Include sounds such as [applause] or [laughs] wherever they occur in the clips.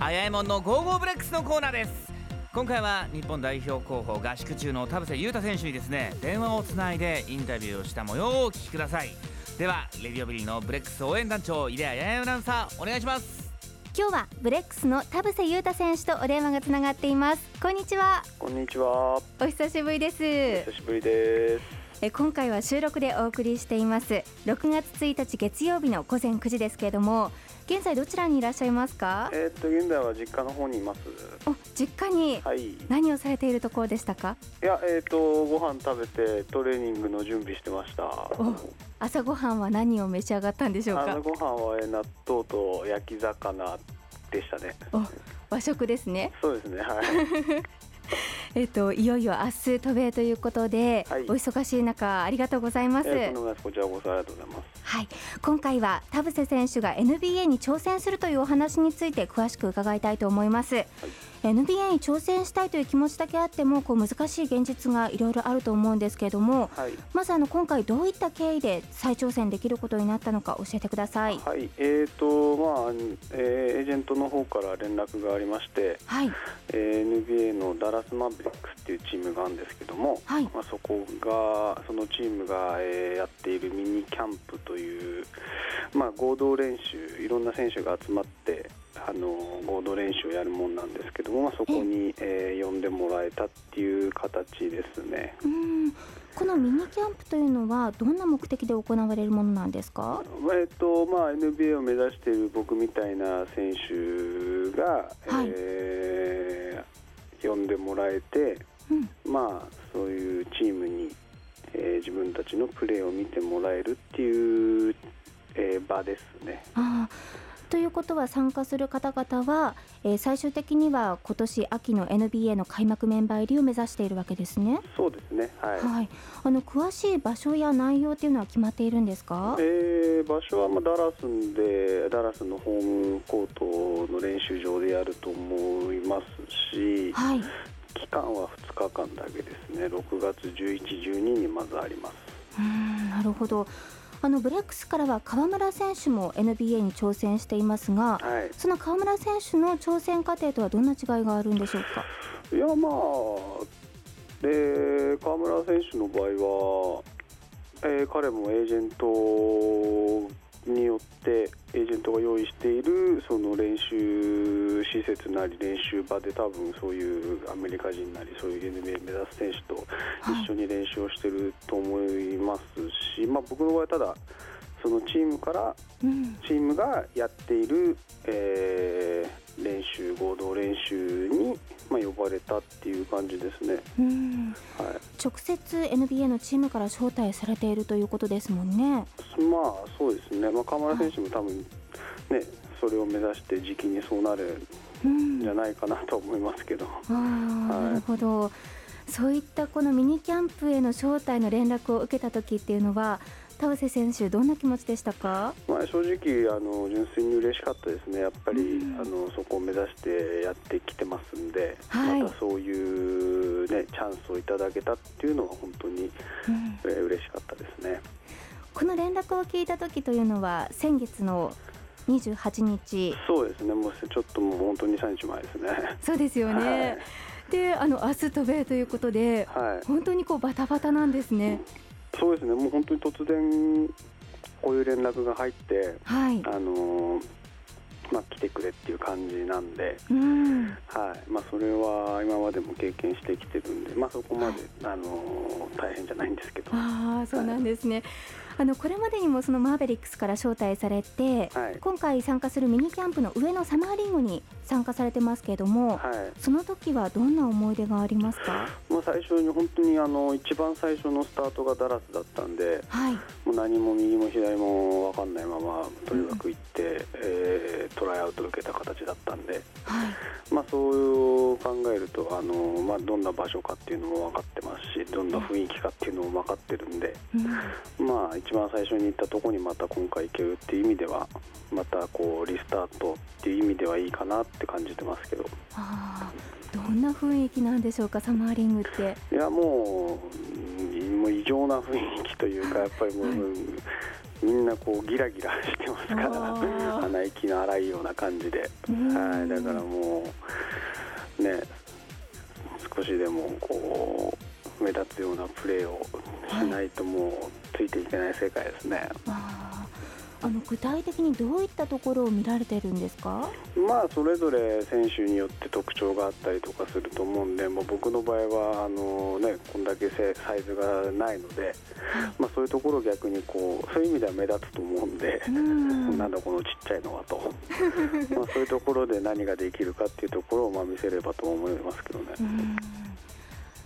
あやえもんの Go Go ブレックスのコーナーです。今回は日本代表候補合宿中の田臥勇太選手にですね電話をつないでインタビューをした模様をお聞きください。ではレディオベリーのブレックス応援団長井出谷アナウンサーお願いします。今日はブレックスの田臥勇太選手とお電話がつながっています。こんにちは。こんにちは。お久しぶりです。久しぶりです。え今回は収録でお送りしています。6月1日月曜日の午前9時ですけれども現在どちらにいらっしゃいますか？えー、っと現在は実家の方にいます。お実家に？はい。何をされているところでしたか？いやえー、っとご飯食べてトレーニングの準備してました。お朝ごはんは何を召し上がったんでしょうか？朝ごはんはえー納豆と焼き魚でしたね。お和食ですね。そうですねはい [laughs] [laughs] えっといよいよ明日渡米ということで、はい。お忙しい中ありがとうございます、えー、こちらこそありがとうございます。はい。今回は田臥選手が NBA に挑戦するというお話について詳しく伺いたいと思います、NBA に挑戦したいという気持ちだけあってもこう難しい現実がいろいろあると思うんですけれどもはい。まずあの今回どういった経緯で再挑戦できることになったのか教えてください。はい。えー、とまあ、えーエージェントの方から連絡がありまして、はい。えー NBA のダラスマーベリックスっていうチームがあるんですけども、はい。まあ、そこがそのチームが、えーやっているミニキャンプという、まあ、合同練習いろんな選手が集まってあの合同練習をやるもんなんですけども、まあ、そこに、えー呼んでもらえたっていう形ですね。うん。このミニキャンプというのはどんな目的で行われるものなんですか？えっとまあ、NBA を目指している僕みたいな選手が、はい。えー呼んでもらえて、うん。まあ、そういうチームに、えー自分たちのプレーを見てもらえるっていう、えー場ですね。あーということは参加する方々は、えー最終的には今年秋の NBA の開幕メンバー入りを目指しているわけですね。そうですね、はいはい、あの詳しい場所や内容っていうのは決まっているんですか？えー場所はまあダラスでダラスのホームコートの練習場でやると思いますしはい、期間は2日間だけですね6月11、12にまずあります。うーん、なるほど。あのブレックスからは河村選手も NBA に挑戦していますが、はいその河村選手の挑戦過程とはどんな違いがあるんでしょうか？いやまあで河村選手の場合は、えー彼もエージェントによってエージェントが用意しているその練習施設なり練習場で多分そういうアメリカ人なりそういう NBA 目指す選手とはい一緒に練習をしてると思いますし、まあ、僕の場合ただそのチームからうん、チームがやっている、えー練習合同練習に、まあ、呼ばれたっていう感じですね。うん、はい。直接 NBA のチームから招待されているということですもんね。まあそうですね、まあ、河村選手も多分ねそれを目指して時期にそうなるうんんじゃないかなと思いますけど、あーなるほどそういったこのミニキャンプへの招待の連絡を受けた時っていうのは田臥選手どんな気持ちでしたか？まあ、正直あの純粋に嬉しかったですね。やっぱり、うん。あのそこを目指してやってきてますんで、はい。またそういう、ね、チャンスをいただけたっていうのは本当に、うん。えー嬉しかったですね。この連絡を聞いた時というのは先月の28日。そうですね。もうちょっともう本当に3日前ですね。そうですよね、であの明日渡米ということではい、はい本当にこうバタバタなんですね、そうですね、もう本当に突然、こういう連絡が入って、はい。あのーまあ、来てくれっていう感じなんで、うん。はい。まあ、それは今までも経験してきてるんで、まあ、そこまで、あ。のー大変じゃないんですけど、はああそうなんですね、あのこれまでにもそのマーベリックスから招待されて、い。今回参加するミニキャンプの上のサマーリングに参加されてますけれども、はい。その時はどんな思い出がありますか？もう最初に本当にあの一番最初のスタートがダラスだったんで、はい。もう何も右も左も分かんないまま、とにかく行って、えートライアウトを受けた形だったんで。はい。まあ、そう考えるとあの、まあ、どんな場所かっていうのも分かってますしどんな雰囲気かっていうのも分かってるんで、うん。まあ、一番最初に行ったところにまた今回行けるっていう意味ではまたこうリスタートっていう意味ではいいかなって感じてますけど。どんな雰囲気なんでしょうかサマーリングって。いやもううんもう異常な雰囲気というかやっぱりもう、はい。うんみんなこうギラギラしてますから鼻息の荒いような感じで、はい、だからもうね少しでもこう目立つようなプレーをしないともうついていけない世界ですね。あの具体的にどういったところを見られてるんですか、まあ、それぞれ選手によって特徴があったりとかすると思うんで、まあ、僕の場合はあの、ね、こんだけサイズがないので、まあ、そういうところ逆にこうそういう意味では目立つと思うんで、ん。なんだこのちっちゃいのはと。[laughs] まあそういうところで何ができるかっていうところをまあ見せればと思いますけどね。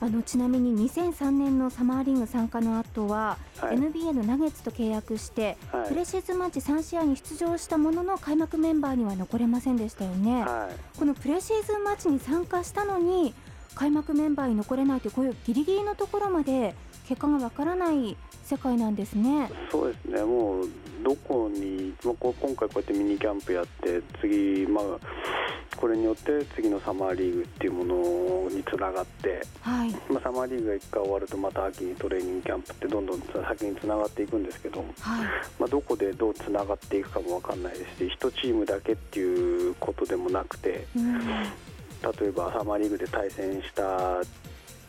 あのちなみに2003年のサマーリング参加の後は、はい、NBA のナゲッツと契約して、はい、プレシーズンマッチ3試合に出場したものの開幕メンバーには残れませんでしたよね、はい、このプレシーズンマッチに参加したのに開幕メンバーに残れないというこういうギリギリのところまで結果がわからない世界なんですね。そうですね。もうどこに、まあ、今回こうやってミニキャンプやって次、まあこれによって次のサマーリーグっていうものにつながって、はい、まあ、サマーリーグが1回終わるとまた秋にトレーニングキャンプってどんどん先につながっていくんですけど、はい、まあ、どこでどうつながっていくかも分かんないですし1チームだけっていうことでもなくて、うん、例えばサマーリーグで対戦した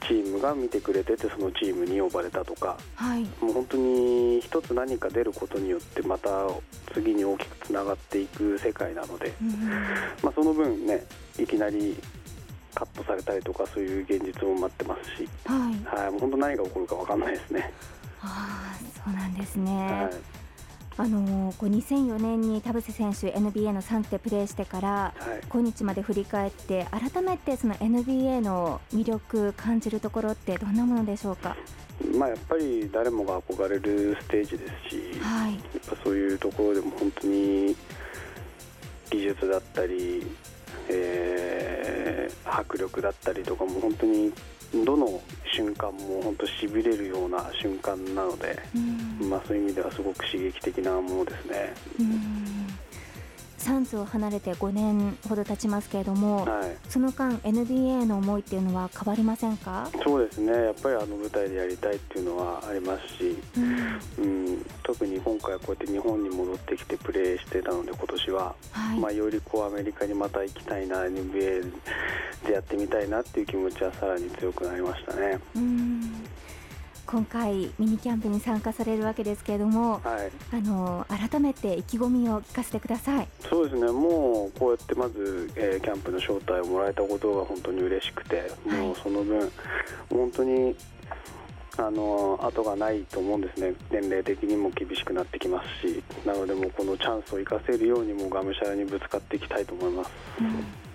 チームが見てくれててそのチームに呼ばれたとか、はい、もう本当に一つ何か出ることによってまた次に大きくつながっていく世界なので、うん、まあ、その分ねいきなりカットされたりとかそういう現実も待ってますし、はい、はい、もう本当何が起こるか分かんないですね。あそうなんですね、はいあのこう2004年に田臥選手 NBA の3でプレーしてから、はい、今日まで振り返って改めてその NBA の魅力感じるところってどんなものでしょうか？まあ、やっぱり誰もが憧れるステージですし、はい、やっぱそういうところでも本当に技術だったり、えー、迫力だったりとかも本当にどの瞬間も本当しびれるような瞬間なので、まあ、そういう意味ではすごく刺激的なものですね。サンズを離れて5年ほど経ちますけれども、はい、その間 NBA の思いっていうのは変わりませんか？そうですね。やっぱりあの舞台でやりたいっていうのはありますし、うん、うん、特に今回こうやって日本に戻ってきてプレーしてたので今年は、はい、まあ、よりこうアメリカにまた行きたいな NBA でやってみたいなっていう気持ちはさらに強くなりましたね。うん今回ミニキャンプに参加されるわけですけれども、はい、あの改めて意気込みを聞かせてください。そうですね。もうこうやってまず、えー、キャンプの招待をもらえたことが本当に嬉しくて、はい、もうその分本当にあの後がないと思うんですね、年齢的にも厳しくなってきますし、なので、もこのチャンスを生かせるようにもがむしゃらにぶつかっていきたいと思います。うん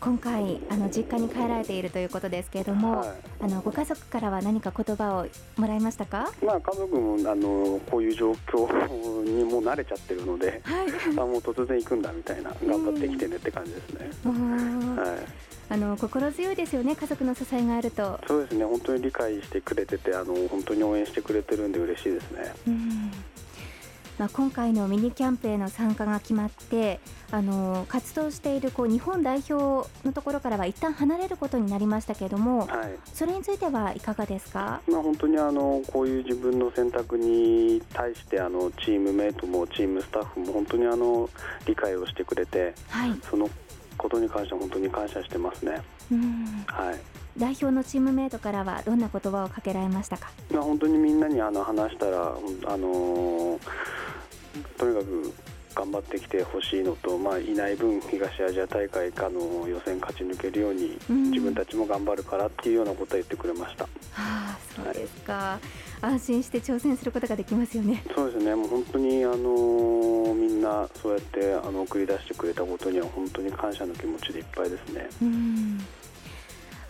今回あの実家に帰られているということですけれども、はい、あのご家族からは何か言葉をもらいましたか？まあ家族もあのこういう状況にもう慣れちゃってるので、はい、あもう突然行くんだみたいな頑張ってきてねって感じですね。はい。あの心強いですよね、家族の支えがあると。そうですね、本当に理解してくれてて、あの本当に応援してくれてるんで嬉しいですね。うんまあ、今回のミニキャンプへの参加が決まってあの活動しているこう日本代表のところからは一旦離れることになりましたけれども、はい、それについてはいかがですか、まあ、本当にあのこういう自分の選択に対してあのチームメートもチームスタッフも本当にあの理解をしてくれて、はい、そのことに関しては本当に感謝してますね。うん。はい。代表のチームメートからはどんな言葉をかけられましたか、まあ、本当にみんなにあの話したら、あのーとにかく頑張ってきてほしいのと、まあ、いない分、東アジア大会かの予選勝ち抜けるように、自分たちも頑張るからっていうようなことを言ってくれました。はあ、そうですか、はい、安心して挑戦することができますよね。そうですね、もう本当にあのみんなそうやってあの送り出してくれたことには本当に感謝の気持ちでいっぱいですね。うん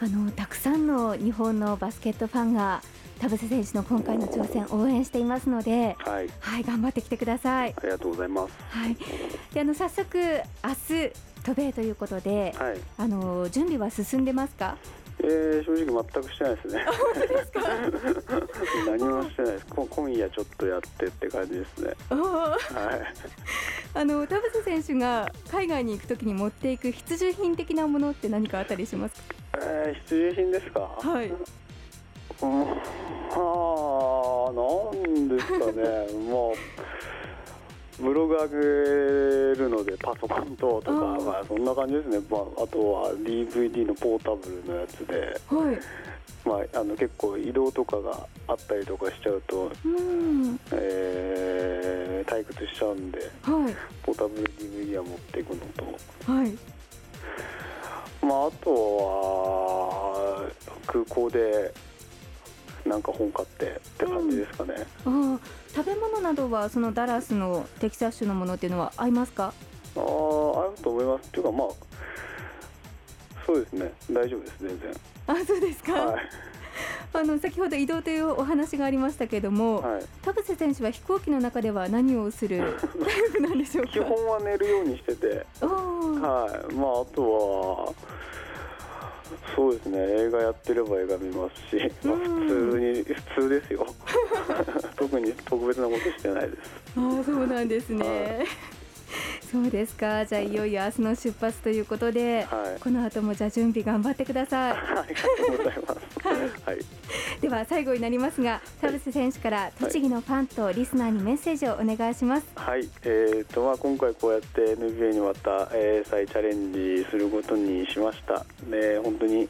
あのたくさんの日本のバスケットファンが田臥選手の今回の挑戦応援していますので、はい、はい、頑張ってきてください。ありがとうございます。はい。であの早速明日渡米ということで、はい、あの準備は進んでますか？えー、正直全くしてないですね。[laughs] 何もしてないです。今夜ちょっとやってって感じですね。はい。あの田臥選手が海外に行くときに持っていく必需品的なものって何かあったりしますか？えー、必需品ですか？はい。うん、あなんですかね。[laughs] まあブログ上げるのでパソコンととか、まあ、そんな感じですね、まあ、あとは DVD のポータブルのやつで、はい。まあ、あの結構移動とかがあったりとかしちゃうと、うん。えー退屈しちゃうんではい。ポータブル DVD は持っていくのと、はい。まあ、あとは空港でなんか本買ってって感じですかね。あー食べ物などはそのダラスのテキサス州のものっていうのは合いますか？ああ、あると思います。っていうか、まあ、そうですね、大丈夫です、全然。あそうですか、はい、あの先ほど移動というお話がありましたけれども、はい。田臥選手は飛行機の中では何をする [laughs] タイプなんでしょうか？基本は寝るようにしてて、はい、まあ、あとは。そうですね、映画やってれば映画見ますし、まあ、うん普通に、普通ですよ。[laughs] 特に特別なことしてないです。あーそうなんですね、はそうですか。じゃあいよいよ明日の出発ということで、はい。この後もじゃあ準備頑張ってください。ありがとうございます。はい、[laughs] では最後になりますが田臥選手から栃木のファンとリスナーにメッセージをお願いします。はい、えーとまあ、今回こうやって NBA にまた、えー再チャレンジすることにしました。で本当に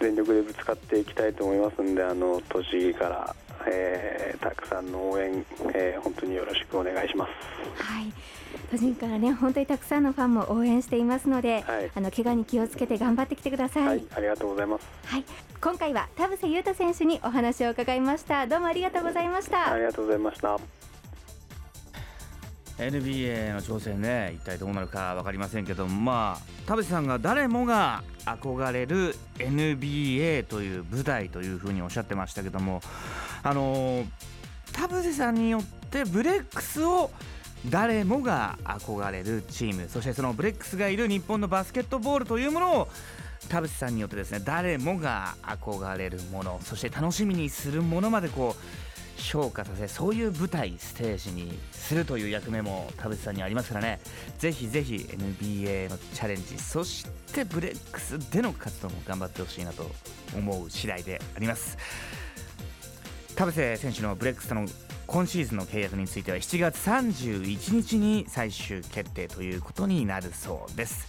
全力でぶつかっていきたいと思いますんで、あの栃木から、えーたくさんの応援、えー本当によろしくお願いします。はい。巨人からね本当にたくさんのファンも応援していますので、はい。あの怪我に気をつけて頑張ってきてください、ははい。い、ありがとうございます。今回は田臥勇太選手にお話を伺いました。どうもありがとうございました、ありがとうございました。NBA の挑戦ね一体どうなるか分かりませんけどまあ田淵さんが誰もが憧れる NBA という舞台というふうにおっしゃってましたけどもあの田臥さんによってブレックスを誰もが憧れるチームそしてそのブレックスがいる日本のバスケットボールというものを田臥さんによってですね誰もが憧れるものそして楽しみにするものまでこう昇華させそういう舞台ステージにするという役目も田臥さんにありますからね。ぜひぜひ NBA のチャレンジそしてブレックスでの活動も頑張ってほしいなと思う次第であります。田臥選手のブレックスとの今シーズンの契約については7月31日に最終決定ということになるそうです。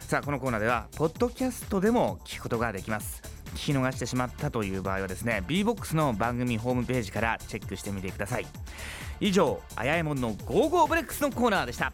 さあこのコーナーではポッドキャストでも聞くことができます。聞き逃してしまったという場合はですね BREX の番組ホームページからチェックしてみてください。以上あやえもんの「 Go Go ブレックス」のコーナーでした。